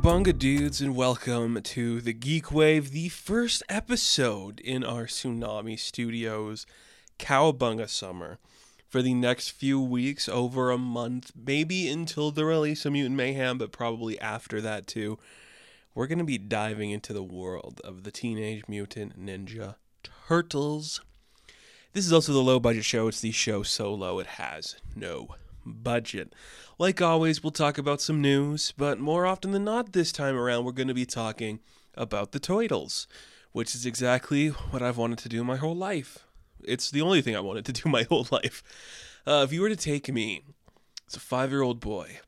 Cowabunga dudes, and welcome to the Geek Wave, the first episode in our Tsunami Studios Cowabunga Summer. For the next few weeks, over a month, maybe until the release of Mutant Mayhem, but probably after that too, we're going to be diving into the world of the Teenage Mutant Ninja Turtles. This is also the low budget show. It's the show so low it has no budget. Like always, we'll talk about some news, but more often than not this time around, we're going to be talking about the Toidles, which is exactly what I've wanted to do my whole life. It's the only thing I wanted to do my whole life. Uh, if you were to take me as a five year old boy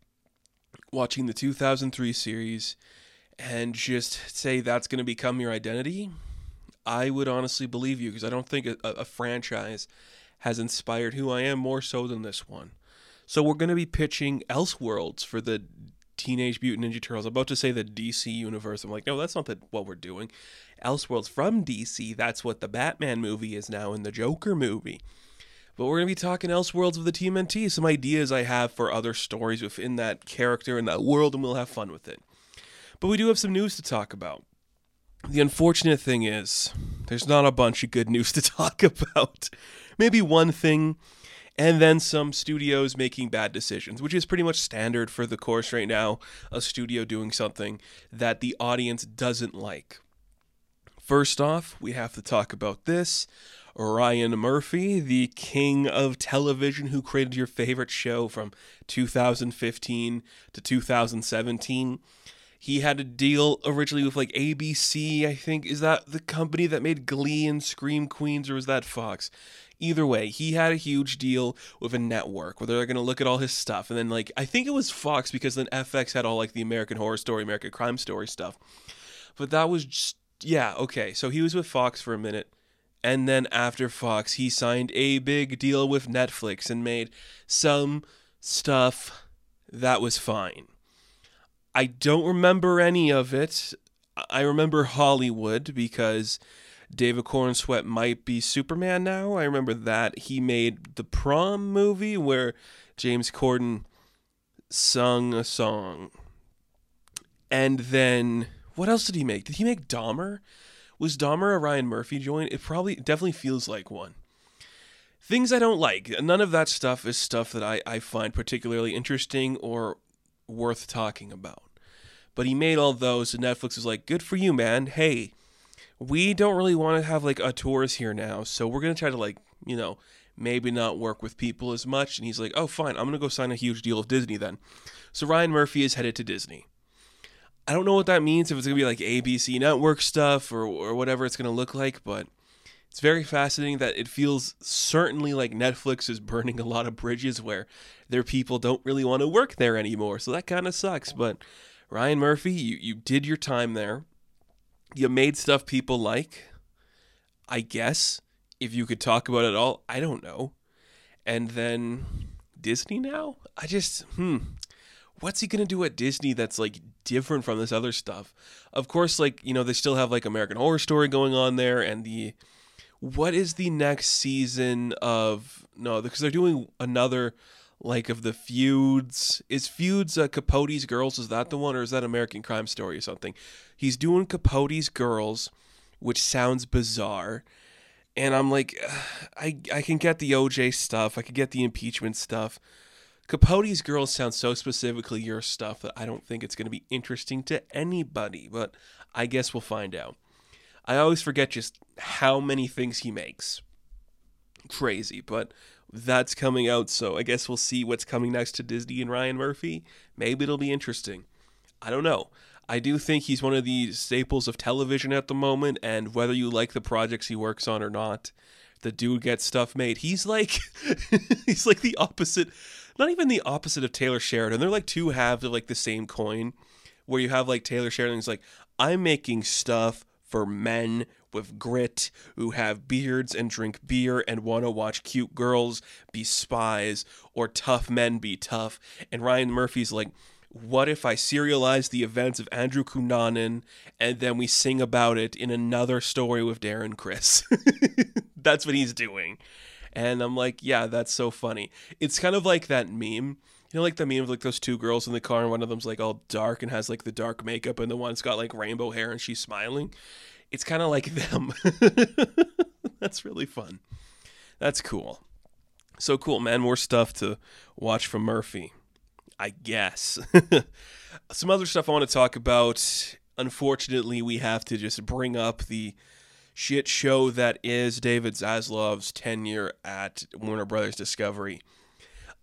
watching the 2003 series and just say that's going to become your identity, I would honestly believe you because I don't think a, a franchise has inspired who I am more so than this one. So we're going to be pitching Elseworlds for the Teenage Mutant Ninja Turtles. I'm about to say the DC universe. I'm like, no, that's not the, what we're doing. Elseworlds from DC. That's what the Batman movie is now and the Joker movie. But we're going to be talking Elseworlds of the TMNT, some ideas I have for other stories within that character and that world, and we'll have fun with it. But we do have some news to talk about. The unfortunate thing is, there's not a bunch of good news to talk about. Maybe one thing and then some studios making bad decisions, which is pretty much standard for the course right now. A studio doing something that the audience doesn't like. First off, we have to talk about this. Ryan Murphy, the king of television who created your favorite show from 2015 to 2017. He had a deal originally with like ABC, I think. Is that the company that made Glee and Scream Queens, or was that Fox? Either way, he had a huge deal with a network where they're going to look at all his stuff. And then, like, I think it was Fox because then FX had all like the American Horror Story, American Crime Story stuff. But that was just, yeah, okay. So he was with Fox for a minute. And then after Fox, he signed a big deal with Netflix and made some stuff that was fine. I don't remember any of it. I remember Hollywood because David Corenswet might be Superman now. I remember that he made the prom movie where James Corden sung a song. And then what else did he make? Did he make Dahmer? Was Dahmer a Ryan Murphy joint? It probably definitely feels like one. Things I don't like. None of that stuff is stuff that I, I find particularly interesting or worth talking about. But he made all those, and Netflix was like, good for you, man. Hey, we don't really want to have like auteurs here now, so we're gonna try to like you know maybe not work with people as much. And he's like, oh fine, I'm gonna go sign a huge deal with Disney then. So Ryan Murphy is headed to Disney. I don't know what that means if it's gonna be like ABC network stuff or or whatever it's gonna look like, but it's very fascinating that it feels certainly like Netflix is burning a lot of bridges where their people don't really want to work there anymore. So that kind of sucks. But Ryan Murphy, you, you did your time there you made stuff people like. I guess if you could talk about it all, I don't know. And then Disney now? I just hmm what's he going to do at Disney that's like different from this other stuff? Of course like, you know, they still have like American Horror Story going on there and the what is the next season of no, because they're doing another like of the feuds. Is feuds uh, Capote's Girls? Is that the one, or is that American Crime Story or something? He's doing Capote's Girls, which sounds bizarre, and I'm like, I I can get the OJ stuff, I can get the impeachment stuff. Capote's Girls sounds so specifically your stuff that I don't think it's going to be interesting to anybody, but I guess we'll find out. I always forget just how many things he makes. Crazy, but that's coming out. So I guess we'll see what's coming next to Disney and Ryan Murphy. Maybe it'll be interesting. I don't know. I do think he's one of the staples of television at the moment, and whether you like the projects he works on or not, the dude gets stuff made. He's like he's like the opposite not even the opposite of Taylor Sheridan. They're like two halves of like the same coin. Where you have like Taylor Sheridan's like, I'm making stuff for men with grit who have beards and drink beer and want to watch cute girls be spies or tough men be tough. And Ryan Murphy's like, what if I serialize the events of Andrew Cunanan and then we sing about it in another story with Darren Criss? that's what he's doing. And I'm like, yeah, that's so funny. It's kind of like that meme You know, like the meme of like those two girls in the car, and one of them's like all dark and has like the dark makeup, and the one's got like rainbow hair and she's smiling. It's kind of like them. That's really fun. That's cool. So cool, man. More stuff to watch from Murphy, I guess. Some other stuff I want to talk about. Unfortunately, we have to just bring up the shit show that is David Zaslav's tenure at Warner Brothers Discovery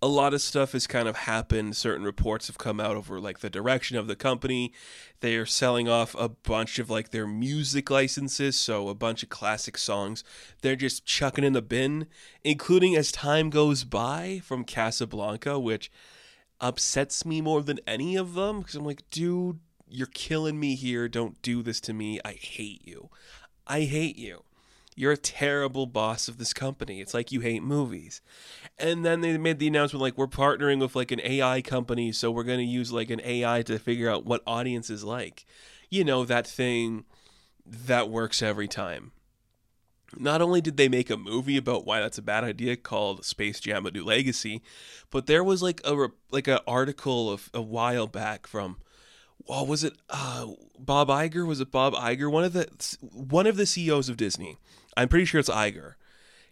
a lot of stuff has kind of happened. Certain reports have come out over like the direction of the company. They are selling off a bunch of like their music licenses, so a bunch of classic songs. They're just chucking in the bin, including as time goes by from Casablanca, which upsets me more than any of them because I'm like, dude, you're killing me here. Don't do this to me. I hate you. I hate you you're a terrible boss of this company. It's like you hate movies. And then they made the announcement like we're partnering with like an AI company, so we're going to use like an AI to figure out what audiences like. You know, that thing that works every time. Not only did they make a movie about why that's a bad idea called Space Jam: A New Legacy, but there was like a like an article of a while back from oh, was it uh, Bob Iger? Was it Bob Iger? One of the one of the CEOs of Disney I'm pretty sure it's Iger.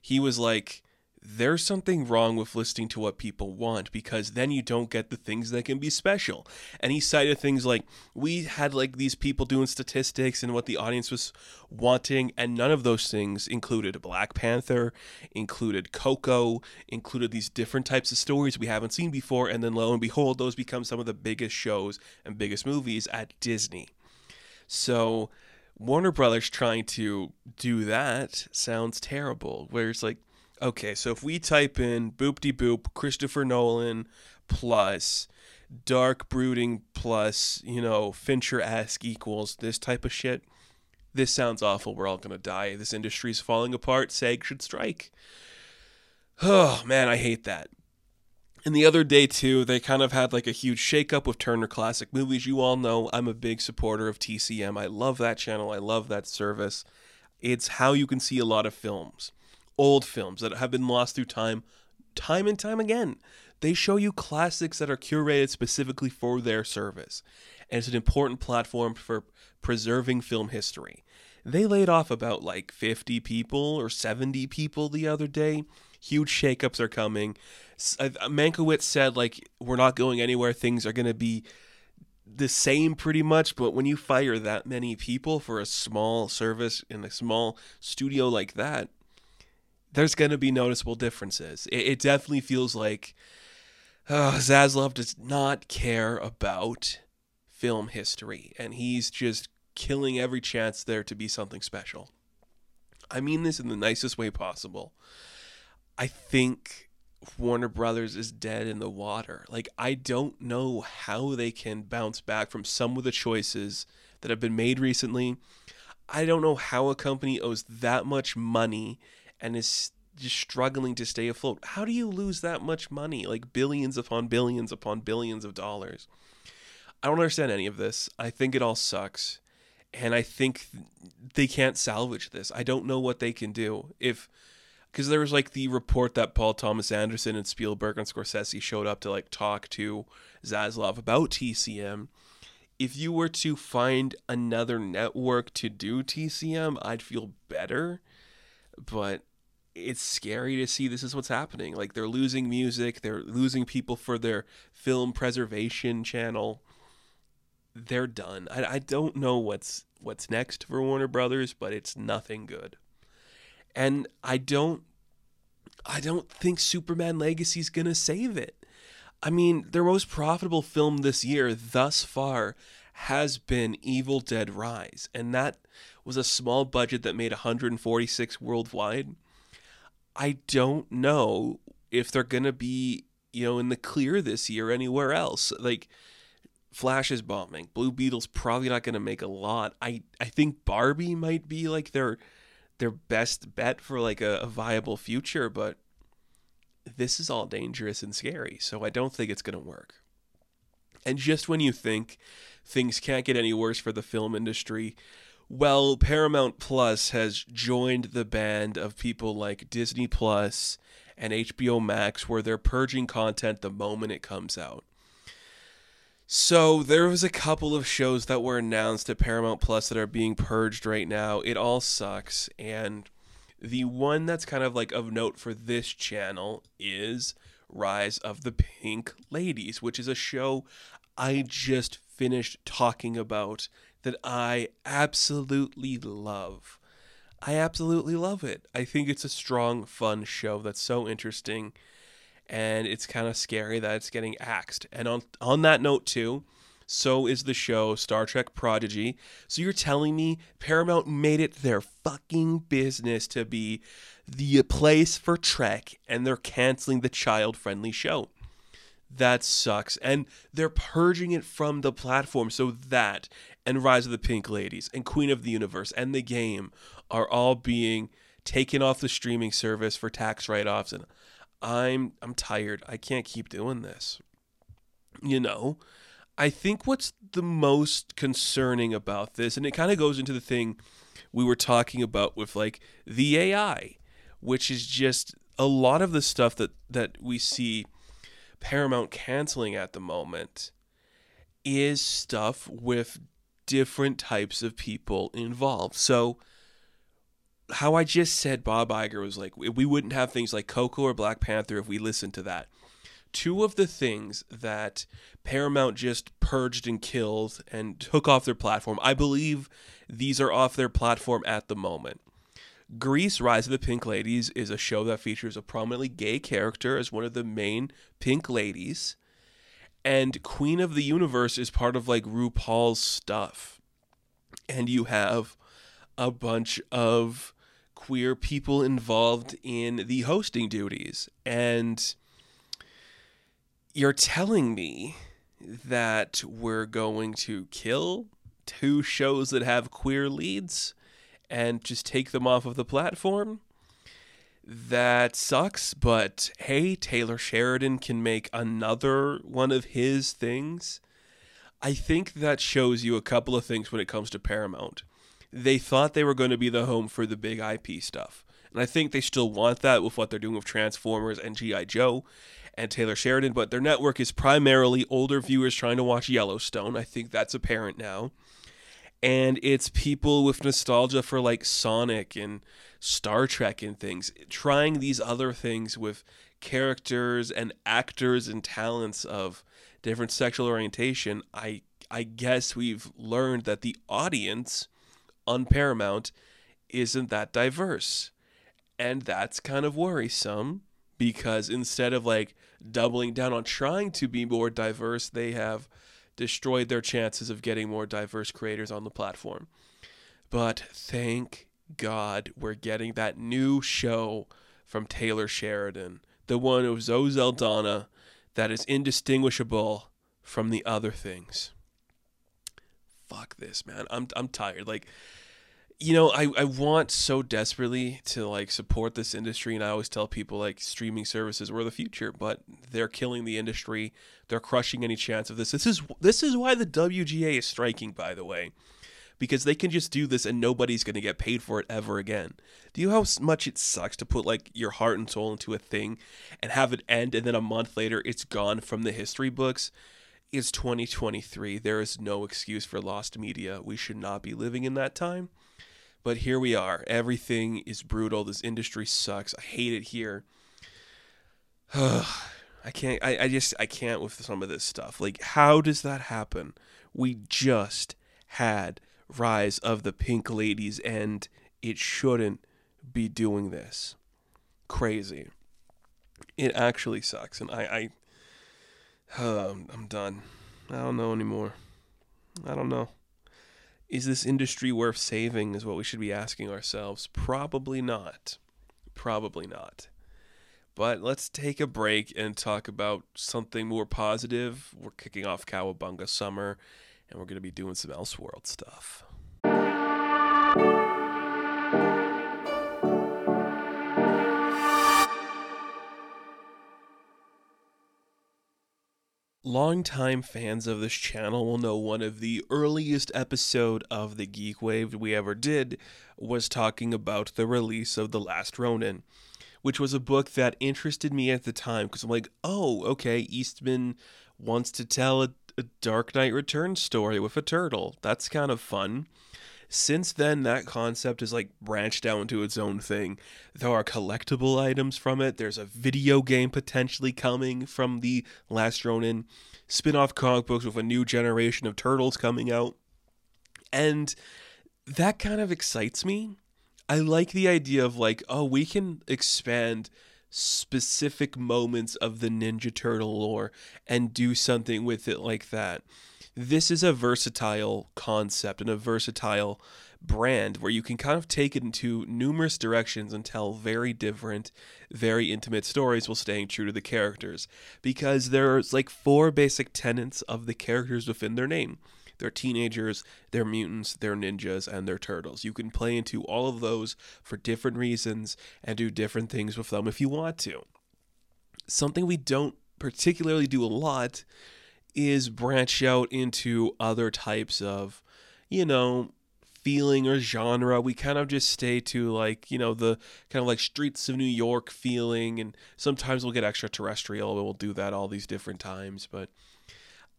He was like, there's something wrong with listening to what people want because then you don't get the things that can be special. And he cited things like we had like these people doing statistics and what the audience was wanting, and none of those things included Black Panther, included Coco, included these different types of stories we haven't seen before. And then lo and behold, those become some of the biggest shows and biggest movies at Disney. So Warner Brothers trying to do that sounds terrible. Where it's like, okay, so if we type in boop de boop Christopher Nolan plus dark brooding plus, you know, Fincher esque equals this type of shit, this sounds awful. We're all gonna die. This industry's falling apart. SAG should strike. Oh man, I hate that. And the other day too, they kind of had like a huge shakeup with Turner Classic Movies. You all know I'm a big supporter of TCM. I love that channel. I love that service. It's how you can see a lot of films, old films that have been lost through time, time and time again. They show you classics that are curated specifically for their service. And it's an important platform for preserving film history. They laid off about like 50 people or 70 people the other day huge shakeups are coming. Mankiewicz said like we're not going anywhere. Things are going to be the same pretty much. But when you fire that many people for a small service in a small studio like that, there's going to be noticeable differences. It, it definitely feels like uh, Zaslav does not care about film history, and he's just killing every chance there to be something special. I mean this in the nicest way possible. I think Warner Brothers is dead in the water. Like I don't know how they can bounce back from some of the choices that have been made recently. I don't know how a company owes that much money and is just struggling to stay afloat. How do you lose that much money? Like billions upon billions upon billions of dollars. I don't understand any of this. I think it all sucks. And I think they can't salvage this. I don't know what they can do. If because there was like the report that Paul Thomas Anderson and Spielberg and Scorsese showed up to like talk to Zaslav about TCM. If you were to find another network to do TCM, I'd feel better. But it's scary to see this is what's happening. Like they're losing music, they're losing people for their film preservation channel. They're done. I, I don't know what's what's next for Warner Brothers, but it's nothing good. And I don't I don't think Superman Legacy is going to save it. I mean, their most profitable film this year thus far has been Evil Dead Rise, and that was a small budget that made 146 worldwide. I don't know if they're going to be, you know, in the clear this year anywhere else. Like Flash is bombing. Blue Beetle's probably not going to make a lot. I I think Barbie might be like their their best bet for like a, a viable future, but this is all dangerous and scary, so I don't think it's going to work. And just when you think things can't get any worse for the film industry, well, Paramount Plus has joined the band of people like Disney Plus and HBO Max where they're purging content the moment it comes out. So there was a couple of shows that were announced at Paramount Plus that are being purged right now. It all sucks and the one that's kind of like of note for this channel is Rise of the Pink Ladies, which is a show I just finished talking about that I absolutely love. I absolutely love it. I think it's a strong, fun show that's so interesting, and it's kind of scary that it's getting axed. And on on that note too, so is the show Star Trek Prodigy. So you're telling me Paramount made it their fucking business to be the place for Trek and they're canceling the child-friendly show. That sucks. And they're purging it from the platform so that and Rise of the Pink Ladies and Queen of the Universe and the game are all being taken off the streaming service for tax write-offs and I'm I'm tired. I can't keep doing this. You know, I think what's the most concerning about this, and it kind of goes into the thing we were talking about with like the AI, which is just a lot of the stuff that that we see Paramount canceling at the moment is stuff with different types of people involved. So how I just said Bob Iger was like we wouldn't have things like Coco or Black Panther if we listened to that two of the things that Paramount just purged and killed and took off their platform. I believe these are off their platform at the moment. Grease Rise of the Pink Ladies is a show that features a prominently gay character as one of the main pink ladies. And Queen of the Universe is part of like RuPaul's stuff. And you have a bunch of queer people involved in the hosting duties. And you're telling me that we're going to kill two shows that have queer leads and just take them off of the platform? That sucks, but hey, Taylor Sheridan can make another one of his things. I think that shows you a couple of things when it comes to Paramount. They thought they were going to be the home for the big IP stuff. And I think they still want that with what they're doing with Transformers and G.I. Joe and Taylor Sheridan, but their network is primarily older viewers trying to watch Yellowstone. I think that's apparent now. And it's people with nostalgia for like Sonic and Star Trek and things, trying these other things with characters and actors and talents of different sexual orientation. I I guess we've learned that the audience on Paramount isn't that diverse. And that's kind of worrisome because instead of like doubling down on trying to be more diverse, they have destroyed their chances of getting more diverse creators on the platform. But thank God we're getting that new show from Taylor Sheridan, the one of Zoe Saldana that is indistinguishable from the other things. Fuck this, man. I'm I'm tired. Like you know, I, I want so desperately to like support this industry and I always tell people like streaming services were the future, but they're killing the industry. They're crushing any chance of this. This is this is why the WGA is striking, by the way. Because they can just do this and nobody's gonna get paid for it ever again. Do you know how much it sucks to put like your heart and soul into a thing and have it end and then a month later it's gone from the history books? It's 2023. There is no excuse for lost media. We should not be living in that time. But here we are. Everything is brutal. This industry sucks. I hate it here. I can't I, I just I can't with some of this stuff. Like how does that happen? We just had Rise of the Pink Ladies and it shouldn't be doing this. Crazy. It actually sucks and I I um, I'm done. I don't know anymore. I don't know. Is this industry worth saving? Is what we should be asking ourselves. Probably not. Probably not. But let's take a break and talk about something more positive. We're kicking off Cowabunga Summer, and we're going to be doing some Elseworld stuff. Longtime fans of this channel will know one of the earliest episode of the Geek Wave we ever did was talking about the release of The Last Ronin, which was a book that interested me at the time because I'm like, oh, okay, Eastman wants to tell a, a Dark Knight Return story with a turtle. That's kind of fun. Since then, that concept has like branched out into its own thing. There are collectible items from it. There's a video game potentially coming from the Last Ronin spin off comic books with a new generation of turtles coming out. And that kind of excites me. I like the idea of like, oh, we can expand specific moments of the Ninja Turtle lore and do something with it like that this is a versatile concept and a versatile brand where you can kind of take it into numerous directions and tell very different, very intimate stories while staying true to the characters. Because there's like four basic tenets of the characters within their name. They're teenagers, they're mutants, they're ninjas, and they're turtles. You can play into all of those for different reasons and do different things with them if you want to. Something we don't particularly do a lot is branch out into other types of, you know, feeling or genre. We kind of just stay to like, you know, the kind of like streets of New York feeling. And sometimes we'll get extraterrestrial, but we'll do that all these different times. But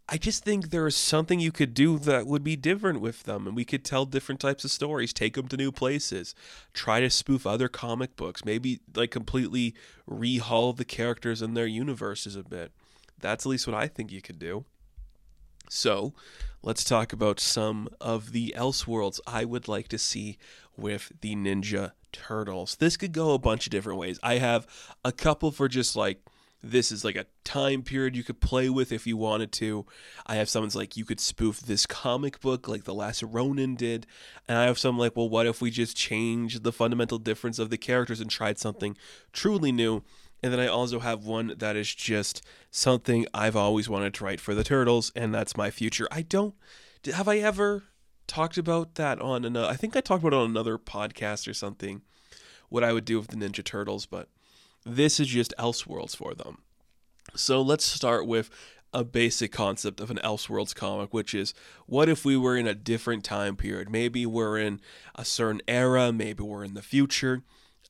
I just think there is something you could do that would be different with them, and we could tell different types of stories, take them to new places, try to spoof other comic books, maybe like completely rehaul the characters and their universes a bit. That's at least what I think you could do. So, let's talk about some of the Elseworlds I would like to see with the Ninja Turtles. This could go a bunch of different ways. I have a couple for just like this is like a time period you could play with if you wanted to. I have someone's like you could spoof this comic book like the last Ronin did, and I have some like well what if we just change the fundamental difference of the characters and tried something truly new and then I also have one that is just something I've always wanted to write for the Turtles, and that's my future. I don't. Have I ever talked about that on another? I think I talked about it on another podcast or something. What I would do with the Ninja Turtles, but this is just Elseworlds for them. So let's start with a basic concept of an Elseworlds comic, which is what if we were in a different time period? Maybe we're in a certain era, maybe we're in the future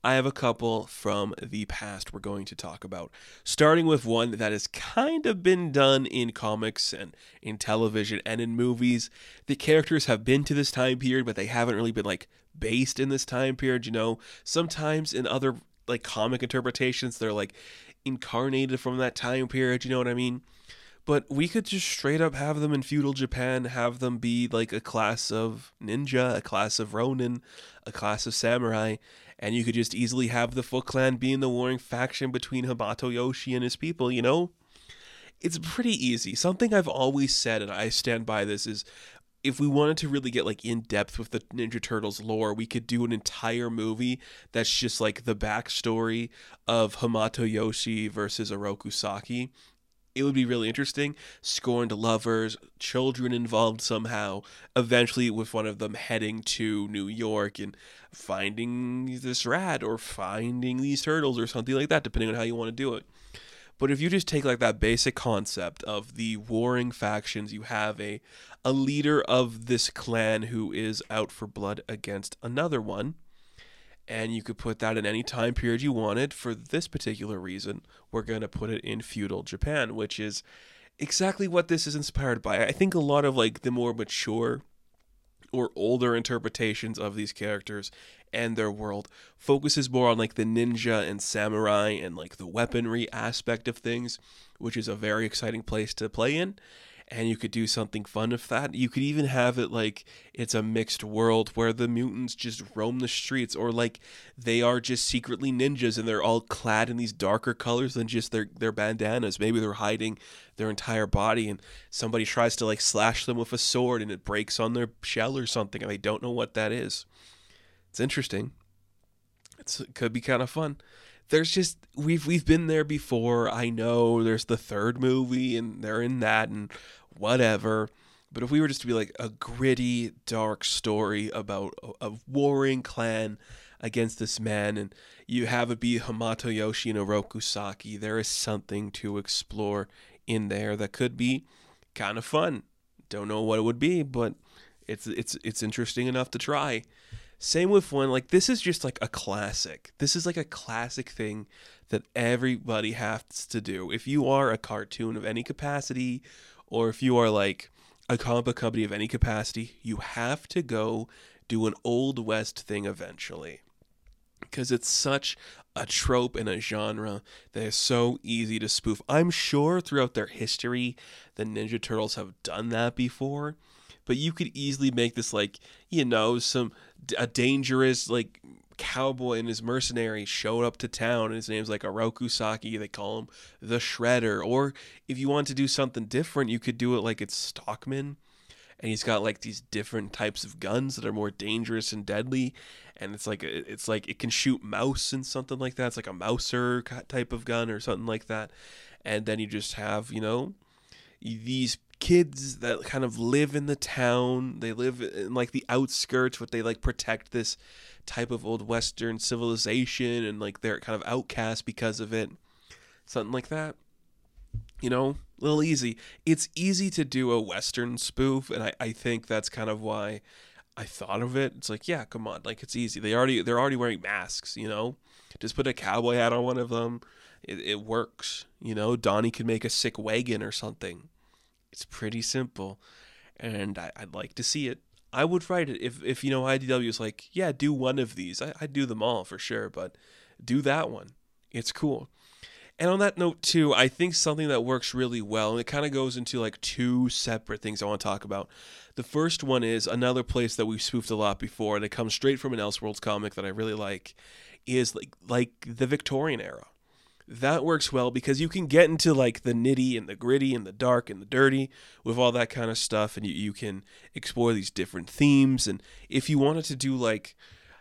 I have a couple from the past we're going to talk about. Starting with one that has kind of been done in comics and in television and in movies. The characters have been to this time period, but they haven't really been like based in this time period, you know. Sometimes in other like comic interpretations, they're like incarnated from that time period, you know what I mean? But we could just straight up have them in feudal Japan, have them be like a class of ninja, a class of ronin, a class of samurai, and you could just easily have the Foot Clan being the warring faction between Hamato Yoshi and his people, you know? It's pretty easy. Something I've always said, and I stand by this, is if we wanted to really get like in depth with the Ninja Turtles lore, we could do an entire movie that's just like the backstory of Hamato Yoshi versus Oroku Saki it would be really interesting. Scorned lovers, children involved somehow, eventually with one of them heading to New York and finding this rat or finding these turtles or something like that, depending on how you want to do it. But if you just take like that basic concept of the warring factions, you have a a leader of this clan who is out for blood against another one and you could put that in any time period you wanted. For this particular reason, we're going to put it in feudal Japan, which is exactly what this is inspired by. I think a lot of like the more mature or older interpretations of these characters and their world focuses more on like the ninja and samurai and like the weaponry aspect of things, which is a very exciting place to play in and you could do something fun with that. You could even have it like it's a mixed world where the mutants just roam the streets, or like they are just secretly ninjas and they're all clad in these darker colors than just their their bandanas. Maybe they're hiding their entire body, and somebody tries to like slash them with a sword, and it breaks on their shell or something, and they don't know what that is. It's interesting. It's, it could be kind of fun there's just we've we've been there before. I know there's the third movie and they're in that and whatever. But if we were just to be like a gritty, dark story about a, a warring clan against this man, and you have it be Hamato Yoshi and Oroku Saki, there is something to explore in there that could be kind of fun. Don't know what it would be, but it's it's it's interesting enough to try. Same with one like this is just like a classic. This is like a classic thing that everybody has to do. If you are a cartoon of any capacity, or if you are like a comic book company of any capacity, you have to go do an old west thing eventually. Because it's such a trope in a genre that is so easy to spoof. I'm sure throughout their history, the Ninja Turtles have done that before, but you could easily make this like, you know, some a dangerous like cowboy and his mercenary showed up to town and his name's like Oroku Saki. They call him the Shredder. Or if you want to do something different, you could do it like it's Stockman and he's got like these different types of guns that are more dangerous and deadly and it's like it's like it can shoot mouse and something like that it's like a mouser type of gun or something like that and then you just have you know these kids that kind of live in the town they live in like the outskirts but they like protect this type of old western civilization and like they're kind of outcast because of it. Something like that. You know a little easy. It's easy to do a western spoof and I, I think that's kind of why i thought of it. It's like yeah come on like it's easy. They already they're already wearing masks you know? Just put a cowboy hat on one of them. It, it works you know? Donnie could make a sick wagon or something it's pretty simple and I, would like to see it. I would write it. If, if you know idw is like yeah do one of these. I, i'd do them all for sure but do that one. It's cool. And on that note, too, I think something that works really well, and it kind of goes into like two separate things I want to talk about. The first one is another place that we've spoofed a lot before, and it comes straight from an Elseworlds comic that I really like, is like like the Victorian era. That works well because you can get into like the nitty and the gritty and the dark and the dirty with all that kind of stuff, and you, you can explore these different themes. And if you wanted to do like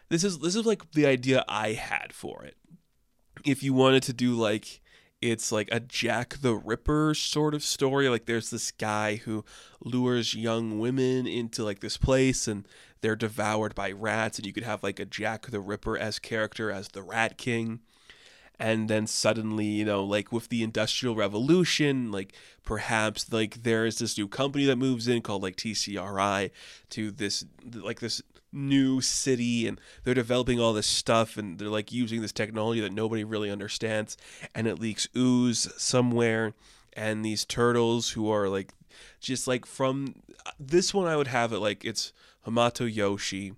this is this is like the idea I had for it. If you wanted to do like it's like a Jack the Ripper sort of story. Like there's this guy who lures young women into like this place and they're devoured by rats, and you could have like a Jack the Ripper as character as the Rat King. And then suddenly, you know, like with the Industrial Revolution, like perhaps like there is this new company that moves in called like TCRI to this like this new city and they're developing all this stuff and they're like using this technology that nobody really understands and it leaks ooze somewhere and these turtles who are like just like from uh, this one I would have it like it's Hamato Yoshi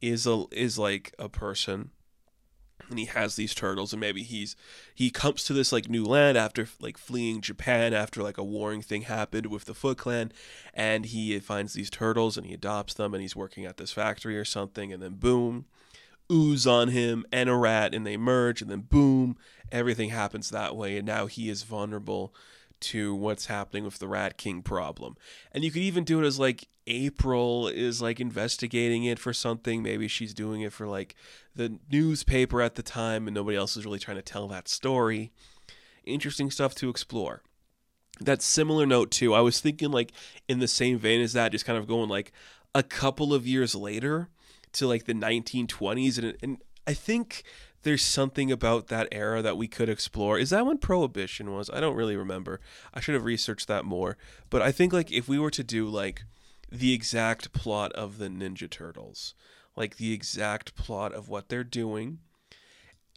is a is like a person and he has these turtles and maybe he's he comes to this like new land after like fleeing Japan after like a warring thing happened with the Foot Clan and he finds these turtles and he adopts them and he's working at this factory or something and then boom ooze on him and a rat and they merge and then boom everything happens that way and now he is vulnerable to what's happening with the Rat King problem. And you could even do it as like April is like investigating it for something. Maybe she's doing it for like the newspaper at the time and nobody else is really trying to tell that story. Interesting stuff to explore. That similar note too, I was thinking like in the same vein as that, just kind of going like a couple of years later to like the 1920s and, and I think there's something about that era that we could explore. Is that when prohibition was? I don't really remember. I should have researched that more. But I think like if we were to do like the exact plot of the Ninja Turtles, like the exact plot of what they're doing,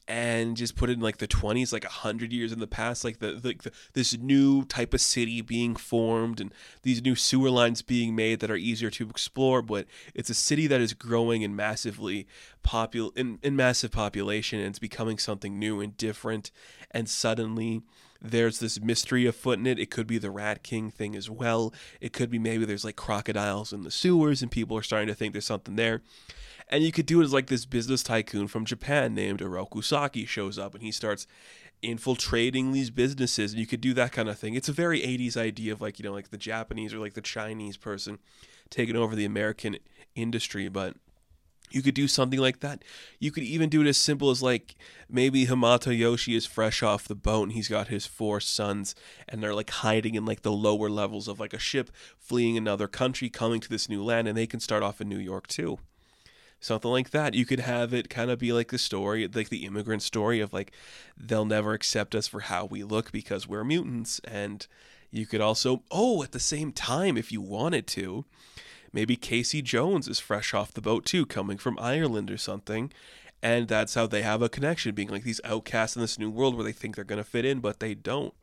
and just put it in like the 20s like 100 years in the past like the, like the, this new type of city being formed and these new sewer lines being made that are easier to explore but it's a city that is growing and massively popul in, in massive population and it's becoming something new and different and suddenly there's this mystery afoot in it. It could be the Rat King thing as well. It could be maybe there's like crocodiles in the sewers and people are starting to think there's something there. And you could do it as like this business tycoon from Japan named Oroku Saki shows up and he starts infiltrating these businesses and you could do that kind of thing. It's a very 80s idea of like, you know, like the Japanese or like the Chinese person taking over the American industry, but you could do something like that. You could even do it as simple as like maybe Hamato Yoshi is fresh off the boat and he's got his four sons and they're like hiding in like the lower levels of like a ship fleeing another country coming to this new land and they can start off in New York too something like that. You could have it kind of be like the story, like the immigrant story of like they'll never accept us for how we look because we're mutants. And you could also, oh, at the same time, if you wanted to, maybe Casey Jones is fresh off the boat too, coming from Ireland or something. And that's how they have a connection, being like these outcasts in this new world where they think they're going to fit in, but they don't.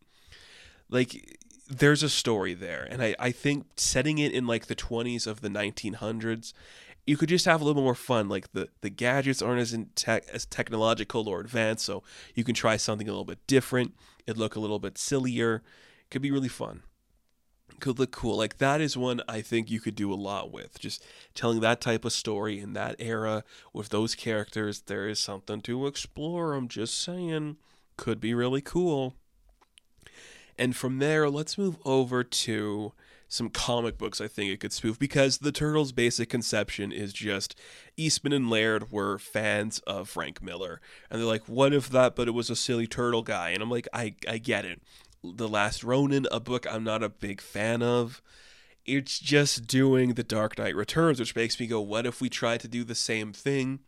Like, there's a story there. And I, I think setting it in like the 20s of the 1900s, you could just have a little more fun. Like the, the gadgets aren't as, te- as technological or advanced, so you can try something a little bit different. It look a little bit sillier. Could be really fun could look cool. Like that is one I think you could do a lot with. Just telling that type of story in that era with those characters, there is something to explore. I'm just saying, could be really cool. And from there, let's move over to some comic books I think it could spoof because the Turtles' basic conception is just Eastman and Laird were fans of Frank Miller. And they're like, what if that, but it was a silly turtle guy? And I'm like, I, I get it. The Last Ronin, a book I'm not a big fan of. It's just doing The Dark Knight Returns, which makes me go, what if we try to do the same thing,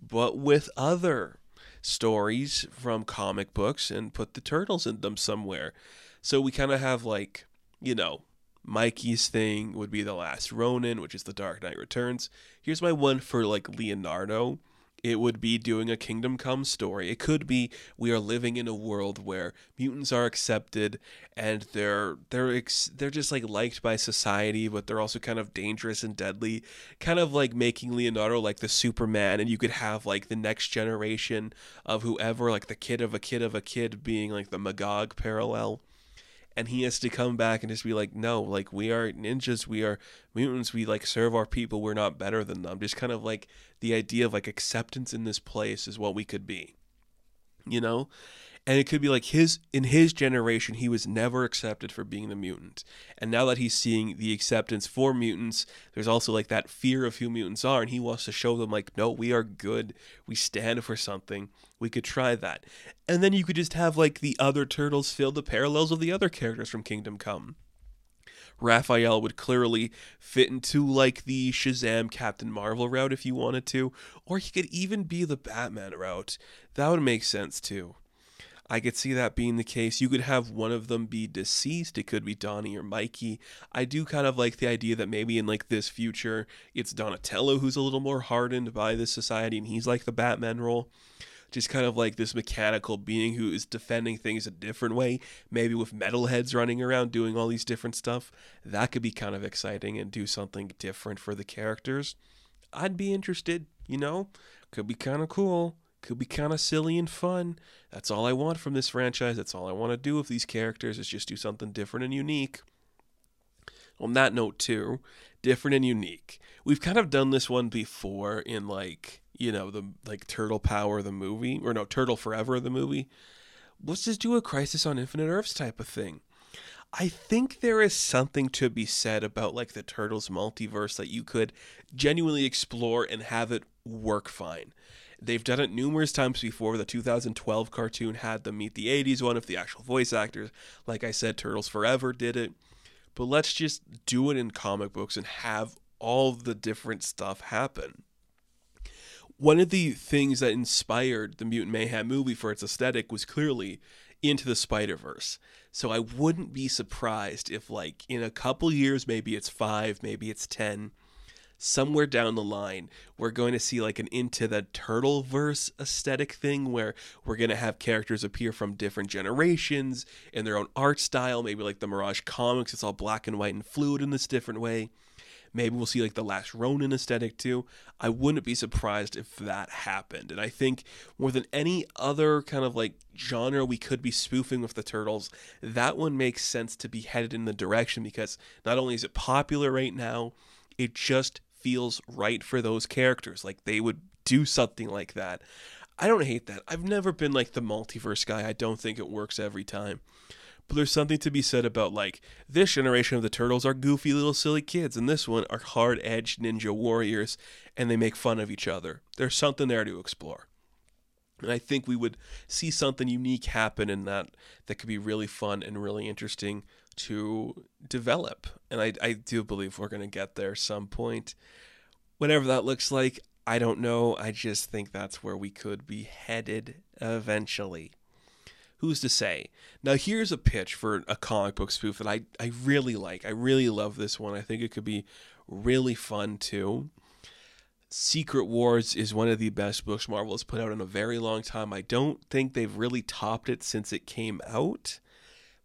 but with other stories from comic books and put the turtles in them somewhere? So we kind of have like, you know, Mikey's thing would be The Last Ronin, which is The Dark Knight Returns. Here's my one for like Leonardo it would be doing a Kingdom Come story. It could be we are living in a world where mutants are accepted and they're they're ex- they're just like liked by society, but they're also kind of dangerous and deadly. Kind of like making Leonardo like the Superman, and you could have like the next generation of whoever, like the kid of a kid of a kid, being like the Magog parallel and he has to come back and just be like no like we are ninjas. We are mutants. We like serve our people. We're not better than them. Just kind of like the idea of like acceptance in this place is what we could be you know? And it could be like his in his generation he was never accepted for being the mutant. And now that he's seeing the acceptance for mutants there's also like that fear of who mutants are. And he wants to show them like no we are good. We stand for something we could try that and then you could just have like the other turtles fill the parallels of the other characters from kingdom come Raphael would clearly fit into like the Shazam Captain Marvel route if you wanted to, or he could even be the Batman route. That would make sense too. I could see that being the case. You could have one of them be deceased. It could be Donnie or Mikey. I do kind of like the idea that maybe in like this future, it's Donatello who's a little more hardened by this society and he's like the Batman role. Just kind of like this mechanical being who is defending things a different way, maybe with metalheads running around doing all these different stuff. That could be kind of exciting and do something different for the characters. I'd be interested, you know? Could be kind of cool could be kind of silly and fun. That's all I want from this franchise. That's all I want to do with these characters is just do something different and unique. On that note, too, different and unique. We've kind of done this one before in like, you know, the like Turtle Power the movie, or no, Turtle Forever the movie. Let's just do a Crisis on Infinite Earths type of thing. I think there is something to be said about like the Turtles multiverse that you could genuinely explore and have it work fine. They've done it numerous times before. The 2012 cartoon had the meet the 80s one of the actual voice actors. Like I said, Turtles Forever did it. But let's just do it in comic books and have all the different stuff happen. One of the things that inspired the Mutant Mayhem movie for its aesthetic was clearly into the Spider Verse. So I wouldn't be surprised if, like, in a couple years, maybe it's five, maybe it's 10, somewhere down the line we're going to see like an into the turtle verse aesthetic thing where we're going to have characters appear from different generations in their own art style maybe like the mirage comics it's all black and white and fluid in this different way maybe we'll see like the last ronin aesthetic too i wouldn't be surprised if that happened and i think more than any other kind of like genre we could be spoofing with the turtles that one makes sense to be headed in the direction because not only is it popular right now it just feels right for those characters. Like they would do something like that. I don't hate that. I've never been like the multiverse guy. I don't think it works every time. But there's something to be said about like this generation of the turtles are goofy little silly kids, and this one are hard edged ninja warriors, and they make fun of each other. There's something there to explore. And I think we would see something unique happen in that that could be really fun and really interesting to develop. And I, I do believe we're going to get there some point. Whatever that looks like, I don't know. I just think that's where we could be headed eventually. Who's to say? Now, here's a pitch for a comic book spoof that I, I really like. I really love this one. I think it could be really fun too. Secret Wars is one of the best books Marvel has put out in a very long time. I don't think they've really topped it since it came out.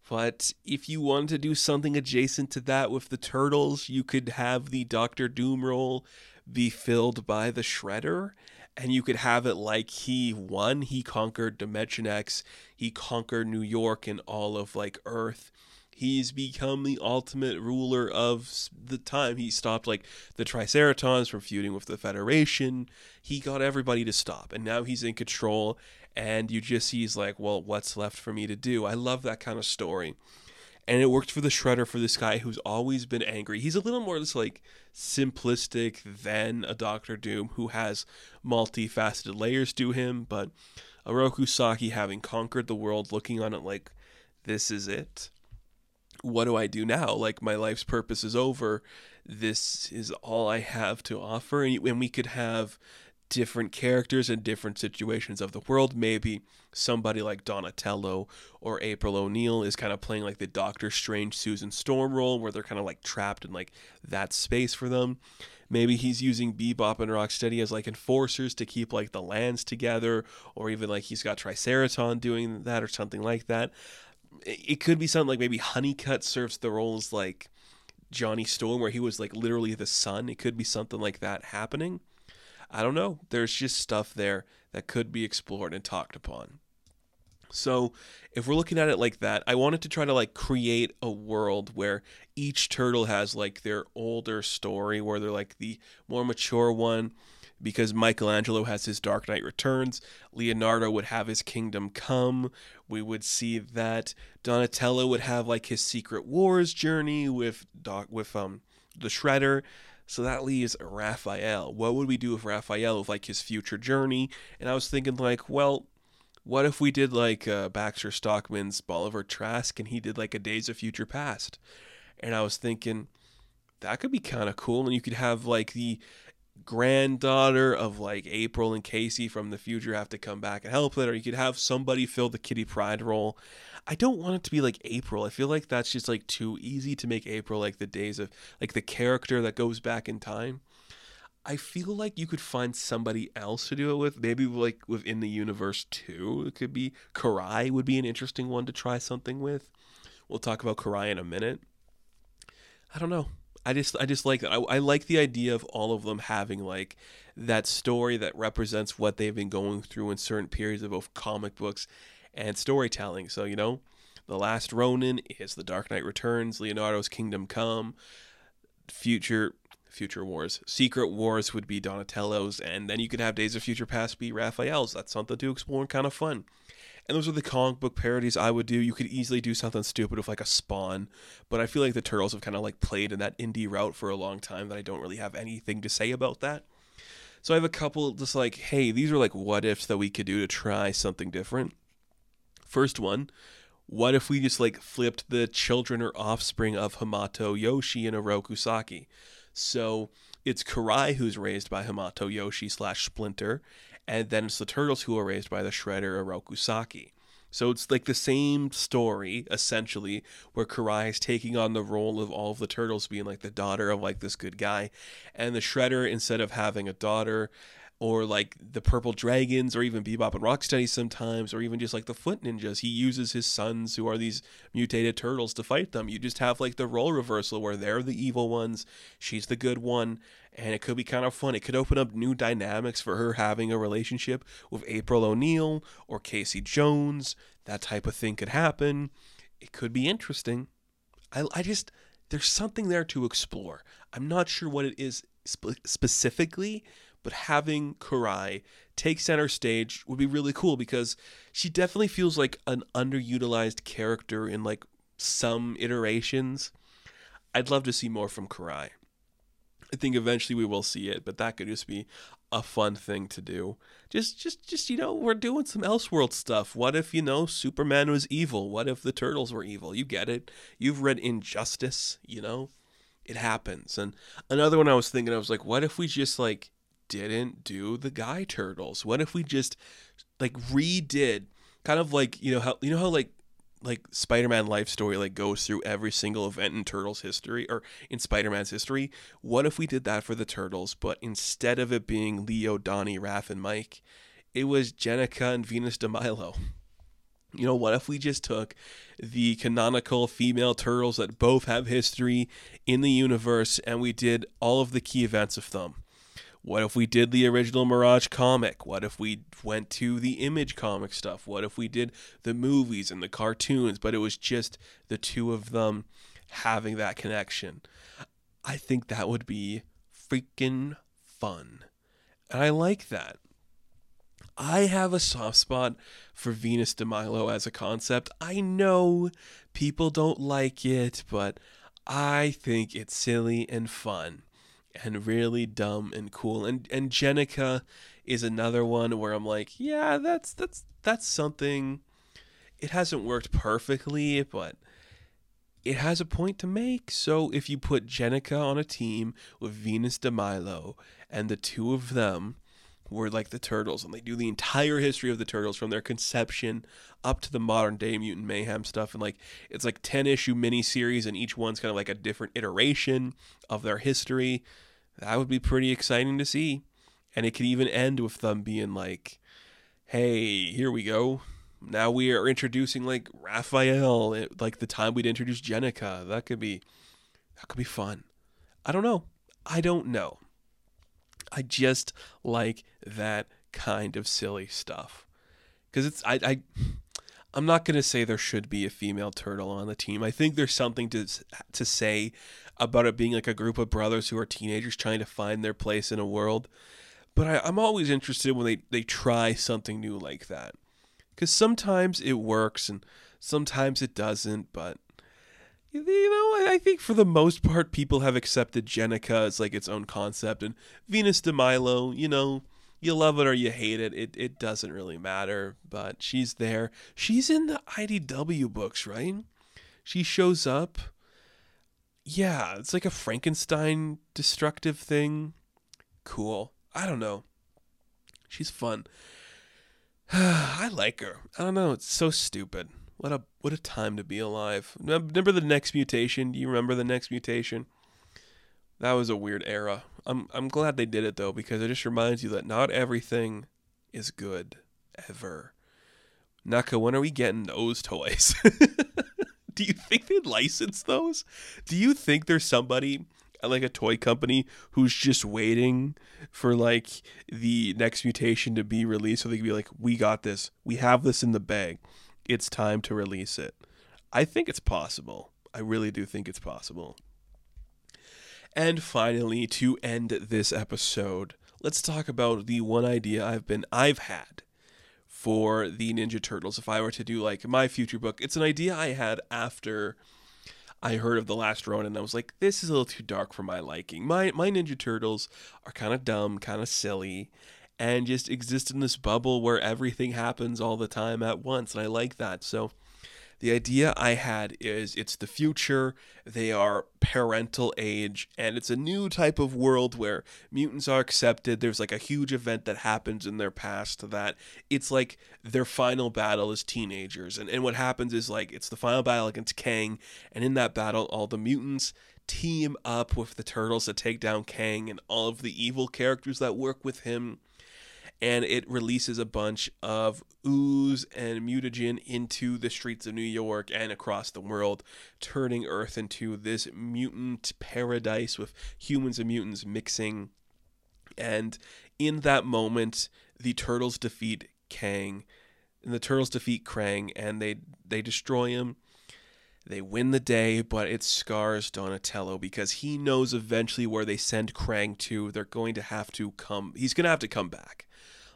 But if you wanted to do something adjacent to that with the Turtles, you could have the Doctor Doom role be filled by the Shredder. And you could have it like he won, he conquered Dimension X, he conquered New York and all of like Earth he's become the ultimate ruler of the time. He stopped like the Triceratons from feuding with the Federation. He got everybody to stop, and now he's in control. And you just see he's like, well, what's left for me to do? I love that kind of story. And it worked for the Shredder for this guy who's always been angry. He's a little more just like simplistic than a Doctor Doom who has multifaceted layers to him. But Oroku Saki having conquered the world, looking on it like, this is it what do I do now? Like my life's purpose is over. This is all I have to offer, and we could have different characters in different situations of the world. Maybe somebody like Donatello or April O'Neil is kind of playing like the Doctor Strange Susan Storm role, where they're kind of like trapped in like that space for them. Maybe he's using Bebop and Rocksteady as like enforcers to keep like the lands together, or even like he's got Triceraton doing that or something like that it could be something like maybe Honeycutt serves the roles like Johnny Storm, where he was like literally the sun. It could be something like that happening. I don't know. There's just stuff there that could be explored and talked upon. So, if we're looking at it like that, I wanted to try to like create a world where each turtle has like their older story, where they're like the more mature one, because Michelangelo has his Dark Knight Returns, Leonardo would have his Kingdom Come. We would see that Donatello would have like his Secret Wars journey with Doc with um the Shredder. So that leaves Raphael. What would we do with Raphael with like his future journey? And I was thinking like, well, what if we did like uh, Baxter Stockman's Bolivar Trask and he did like a Days of Future Past? And I was thinking that could be kind of cool and you could have like the granddaughter of like April and Casey from the future have to come back and help it, or you could have somebody fill the Kitty Pryde role. I don't want it to be like April. I feel like that's just like too easy to make April like the days of like the character that goes back in time. I feel like you could find somebody else to do it with. Maybe like within the universe too. It could be Karai would be an interesting one to try something with. We'll talk about Karai in a minute. I don't know. I just I just like that. I, I like the idea of all of them having like that story that represents what they've been going through in certain periods of both comic books and storytelling. So you know, the Last Ronin is the Dark Knight Returns, Leonardo's Kingdom Come, future Future Wars, Secret Wars would be Donatello's, and then you could have Days of Future Past be Raphael's. That's something to explore and kind of fun. And those are the comic book parodies I would do. You could easily do something stupid with like a Spawn, but I feel like the Turtles have kind of like played in that indie route for a long time that I don't really have anything to say about that. So I have a couple just like, hey, these are like what ifs that we could do to try something different. First one, what if we just like flipped the children or offspring of Hamato Yoshi and Oroku Saki? So it's Karai who's raised by Hamato Yoshi slash Splinter, and then it's the turtles who are raised by the Shredder Oroku Saki. So it's like the same story essentially, where Karai is taking on the role of all of the turtles being like the daughter of like this good guy, and the Shredder instead of having a daughter or like the Purple Dragons, or even Bebop and Rocksteady sometimes, or even just like the Foot Ninjas. He uses his sons, who are these mutated turtles, to fight them. You just have like the role reversal where they're the evil ones, she's the good one, and it could be kind of fun. It could open up new dynamics for her having a relationship with April O'Neil or Casey Jones. That type of thing could happen. It could be interesting. I, I just, there's something there to explore. I'm not sure what it is spe- specifically, but having Karai take center stage would be really cool because she definitely feels like an underutilized character in like some iterations. I'd love to see more from Karai. I think eventually we will see it, but that could just be a fun thing to do. Just just just you know, we're doing some Elseworld stuff. What if, you know, Superman was evil? What if the turtles were evil? You get it. You've read Injustice, you know? It happens. And another one I was thinking I was like, what if we just like didn't do the guy turtles? What if we just like redid kind of like, you know how you know how like like Spider-Man life story like goes through every single event in Turtles history or in Spider-Man's history. What if we did that for the Turtles, but instead of it being Leo, Donnie, Raph, and Mike, it was Jennika and Venus de Milo. You know, what if we just took the canonical female turtles that both have history in the universe and we did all of the key events of them? What if we did the original Mirage comic? What if we went to the Image comic stuff? What if we did the movies and the cartoons, but it was just the two of them having that connection? I think that would be freaking fun. And I like that. I have a soft spot for Venus de Milo as a concept. I know people don't like it, but I think it's silly and fun and really dumb and cool. And and Jennika is another one where I'm like, yeah, that's that's that's something it hasn't worked perfectly, but it has a point to make. So if you put Jennika on a team with Venus de Milo and the two of them were like the turtles and they do the entire history of the turtles from their conception up to the modern day mutant mayhem stuff and like it's like 10 issue miniseries and each one's kind of like a different iteration of their history. That would be pretty exciting to see. And it could even end with them being like hey here we go. Now we are introducing like raphael eh, like the time we'd introduce jennika. That could be that could be fun. I don't know. I don't know I just like that kind of silly stuff because it's I, I I'm not gonna say there should be a female turtle on the team. I think there's something to to say about it being like a group of brothers who are teenagers trying to find their place in a world. But I, I'm always interested when they they try something new like that because sometimes it works and sometimes it doesn't. But you know, I think for the most part, people have accepted Jennika as like its own concept, and Venus de Milo, you know, you love it or you hate it. It it doesn't really matter, but she's there. She's in the IDW books, right? She shows up. Yeah, it's like a Frankenstein destructive thing. Cool. I don't know. She's fun. I like her. I don't know. It's so stupid. What a what a time to be alive. Remember the next mutation? Do you remember the next mutation? That was a weird era. I'm I'm glad they did it though because it just reminds you that not everything is good ever. NECA, when are we getting those toys? Do you think they'd license those? Do you think there's somebody like a toy company who's just waiting for like the next mutation to be released so they can be like, we got this. We have this in the bag it's time to release it. I think it's possible. I really do think it's possible. And finally, to end this episode, let's talk about the one idea I've been I've had for the Ninja Turtles. If I were to do like my future book, it's an idea I had after I heard of the last Ronin, and I was like, this is a little too dark for my liking. My my Ninja Turtles are kind of dumb, kind of silly, and just exist in this bubble where everything happens all the time at once. And I like that. So the idea I had is it's the future, they are parental age, and it's a new type of world where mutants are accepted. There's like a huge event that happens in their past that it's like their final battle as teenagers. And, and what happens is like it's the final battle against Kang, and in that battle, all the mutants team up with the turtles to take down Kang and all of the evil characters that work with him and it releases a bunch of ooze and mutagen into the streets of New York and across the world, turning Earth into this mutant paradise with humans and mutants mixing. And in that moment, the turtles defeat Kang, and the turtles defeat Krang, and they they destroy him. They win the day, but it scars Donatello because he knows eventually where they send Krang to. They're going to have to come. He's going to have to come back.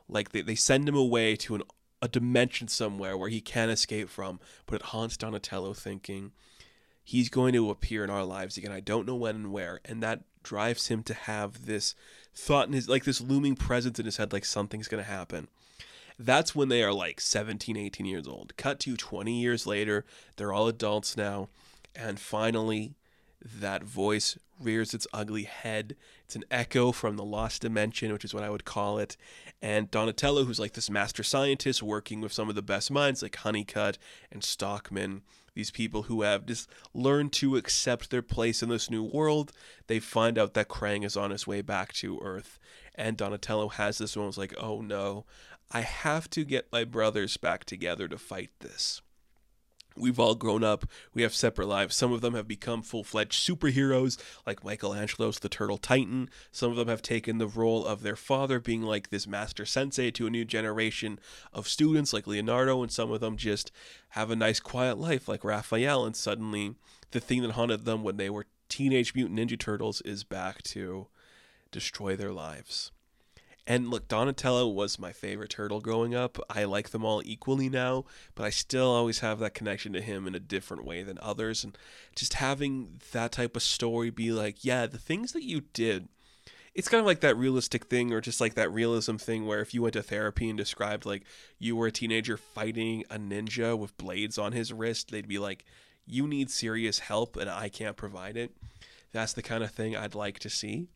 Like they, they send him away to an, a dimension somewhere where he can't escape from, but it haunts Donatello thinking he's going to appear in our lives again. I don't know when and where. And that drives him to have this thought in his, like this looming presence in his head, like something's going to happen. That's when they are like 17, 18 years old. Cut to 20 years later, they're all adults now. And finally, that voice rears its ugly head. It's an echo from the lost dimension, which is what I would call it. And Donatello, who's like this master scientist working with some of the best minds like Honeycutt and Stockman, these people who have just learned to accept their place in this new world. They find out that Krang is on his way back to Earth. And Donatello has this moment like, oh no, I have to get my brothers back together to fight this. We've all grown up. We have separate lives. Some of them have become full fledged superheroes, like Michelangelo's the Turtle Titan. Some of them have taken the role of their father, being like this master sensei to a new generation of students, like Leonardo. And some of them just have a nice, quiet life, like Raphael. And suddenly, the thing that haunted them when they were Teenage Mutant Ninja Turtles is back to destroy their lives. And look, Donatello was my favorite turtle growing up. I like them all equally now, but I still always have that connection to him in a different way than others. And just having that type of story be like, yeah, the things that you did, it's kind of like that realistic thing or just like that realism thing where if you went to therapy and described like you were a teenager fighting a ninja with blades on his wrist, they'd be like, you need serious help and I can't provide it. That's the kind of thing I'd like to see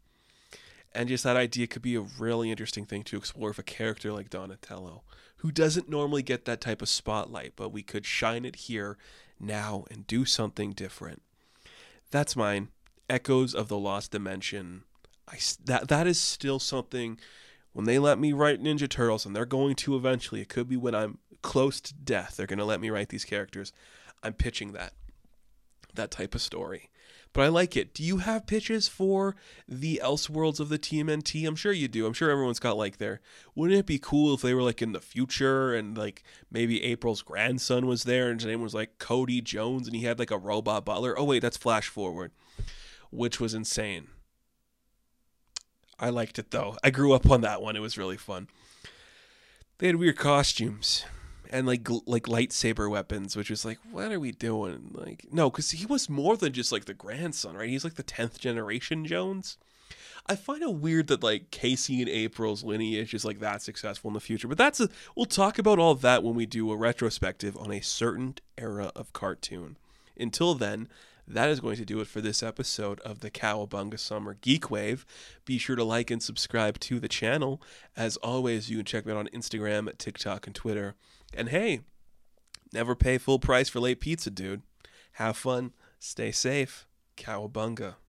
and just that idea could be a really interesting thing to explore with a character like Donatello, who doesn't normally get that type of spotlight, but we could shine it here now and do something different. That's mine. Echoes of the Lost Dimension. I, that that is still something when they let me write Ninja Turtles, and they're going to eventually. It could be when I'm close to death. They're going to let me write these characters. I'm pitching that that type of story but I like it. Do you have pitches for the Elseworlds of the TMNT? I'm sure you do. I'm sure everyone's got like their. Wouldn't it be cool if they were like in the future and like maybe April's grandson was there and his name was like Cody Jones and he had like a robot butler? Oh wait, that's Fast Forward, which was insane. I liked it though. I grew up on that one. It was really fun. They had weird costumes and like like lightsaber weapons, which was like, what are we doing? Like, no, because he was more than just like the grandson, right? He's like the tenth generation Jones. I find it weird that like Casey and April's lineage is like that successful in the future, but that's a we'll talk about all that when we do a retrospective on a certain era of cartoon. Until then, that is going to do it for this episode of the Cowabunga Summer GeekWave. Be sure to like and subscribe to the channel. As always, you can check me out on Instagram, TikTok, and Twitter and hey, never pay full price for late pizza, dude. Have fun, stay safe. Cowabunga.